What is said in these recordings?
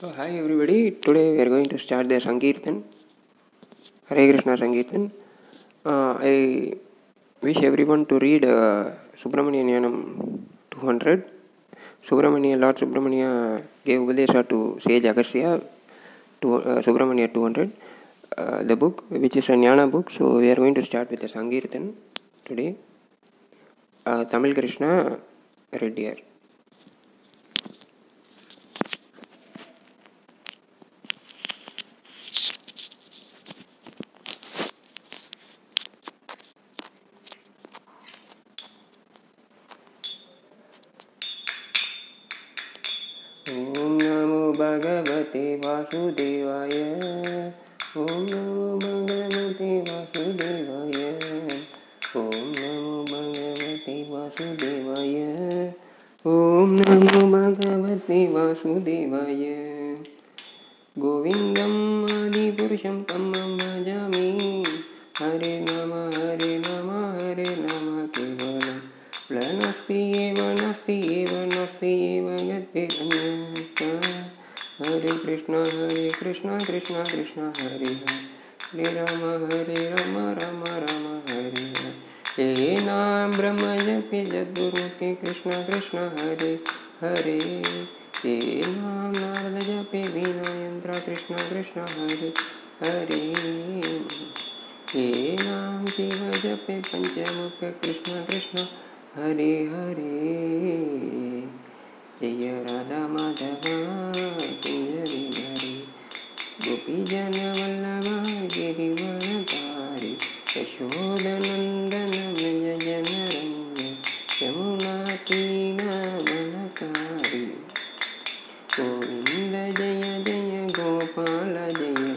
So, hi everybody. Today we are going to start the Sankirtan, Hare Krishna Sankirtan. Uh, I wish everyone to read uh, Subramanian Yanam 200. Subramania, Lord Subramania gave Upadesha to sage Agastya, to, uh, Subramania 200, uh, the book, which is a Jnana book. So, we are going to start with the Sankirtan today. Uh, Tamil Krishna read ॐ नमो भगवते वासुदेवाय। ॐ नमो भगवते वासुदेवाय। ॐ नमो भगवते वासुदेवाय। ॐ नमो भगवते वासुदेवाय। गोविन्दम् आदिपुरुषं तमं भजामि। हरे नम हरे नम हरे नम, केवलम् एव नास्ति एव गतिरन्यथा हरे कृष्ण हरे कृष्ण कृष्ण कृष्ण हरे हरे राम हरे राम राम राम हरे हरे ये नाम ब्रह्म जपे जदुरुके कृष्ण कृष्ण हरे हरे ये नाम नारद जपे वीणा यंत्र कृष्ण कृष्ण हरे हरे ये नाम शिव जपे पंचमुख कृष्ण कृष्ण हरे हरे। जय राधा माधव किंजरी हरे गोपी जन वल्लभ गिरिवरधारी यशोदनंदन व्रज जन रंजन यमुना तीनावनकारी गोविंद, जय जय गोपाल, जय जय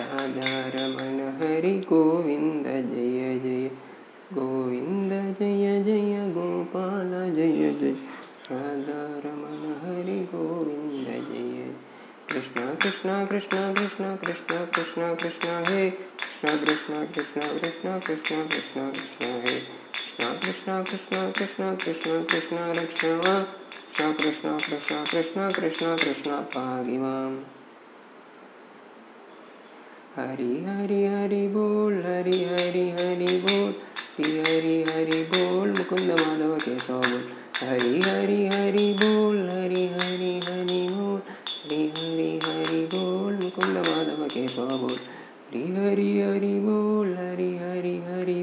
राधारमण हरि गोविंद जय जय गोविंद जय कृष्ण कृष्ण कृष्ण कृष्ण कृष्ण कृष्ण कृष्ण हे कृष्ण कृष्ण कृष्ण कृष्ण कृष्ण कृष्ण कृष्ण हे कृष्ण कृष्ण कृष्ण कृष्ण कृष्ण रक्ष कृष्ण कृष्ण कृष्ण कृष्ण कृष्ण पागिमाम् हरि हरि हरि बोल हरि हरि हरि बोल हरि हरि हरि बोल मुकुंद माधव केशव बोल हरि हरि हरि बोल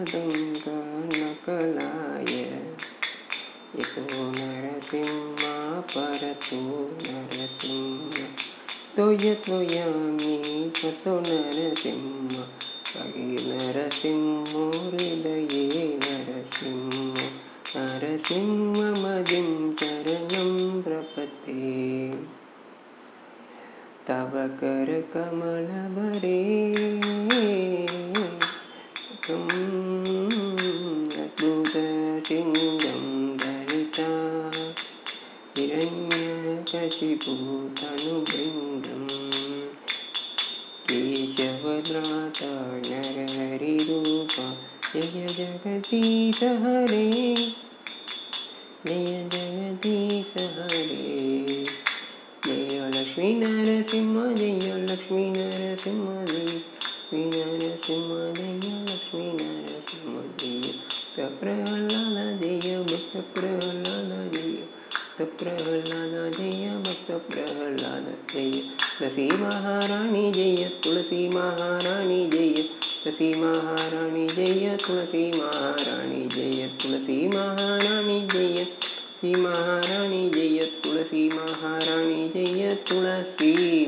हिरण्यकशिपूर्वक्षाः शिवादङ्गानकलाय यतो नरसिंहा परतो नरसिंह त्वय त्वयामि ततो नरसिंह अहि नरसिंहो हृदये नरसिंह नरसिंहमदिं चरणं प्रपते तव करकमलभरे हिरण्यकशिपूतनुबृन्दम् केशवद्राता नरहरिरूप जय जगदीश हरे जय जगदीश हरे जय लक्ष्मी नरसिंह जय लक्ष्मी नरसिंह जय लक्ष्मी नरसिंह जय लक्ष्मी नरसिंह जय प्रहलाद जय भक्त प्रहलाद जय प्रहलाद जय भक्त प्रहलाद जय। तुलसी महारानी जय, तुलसी महारानी जय। तुलसी महारानी जय, तुलसी महारानी जय। तुलसी महारानी जय तुलसी महारानी जय, तुलसी महारानी जय, तुलसी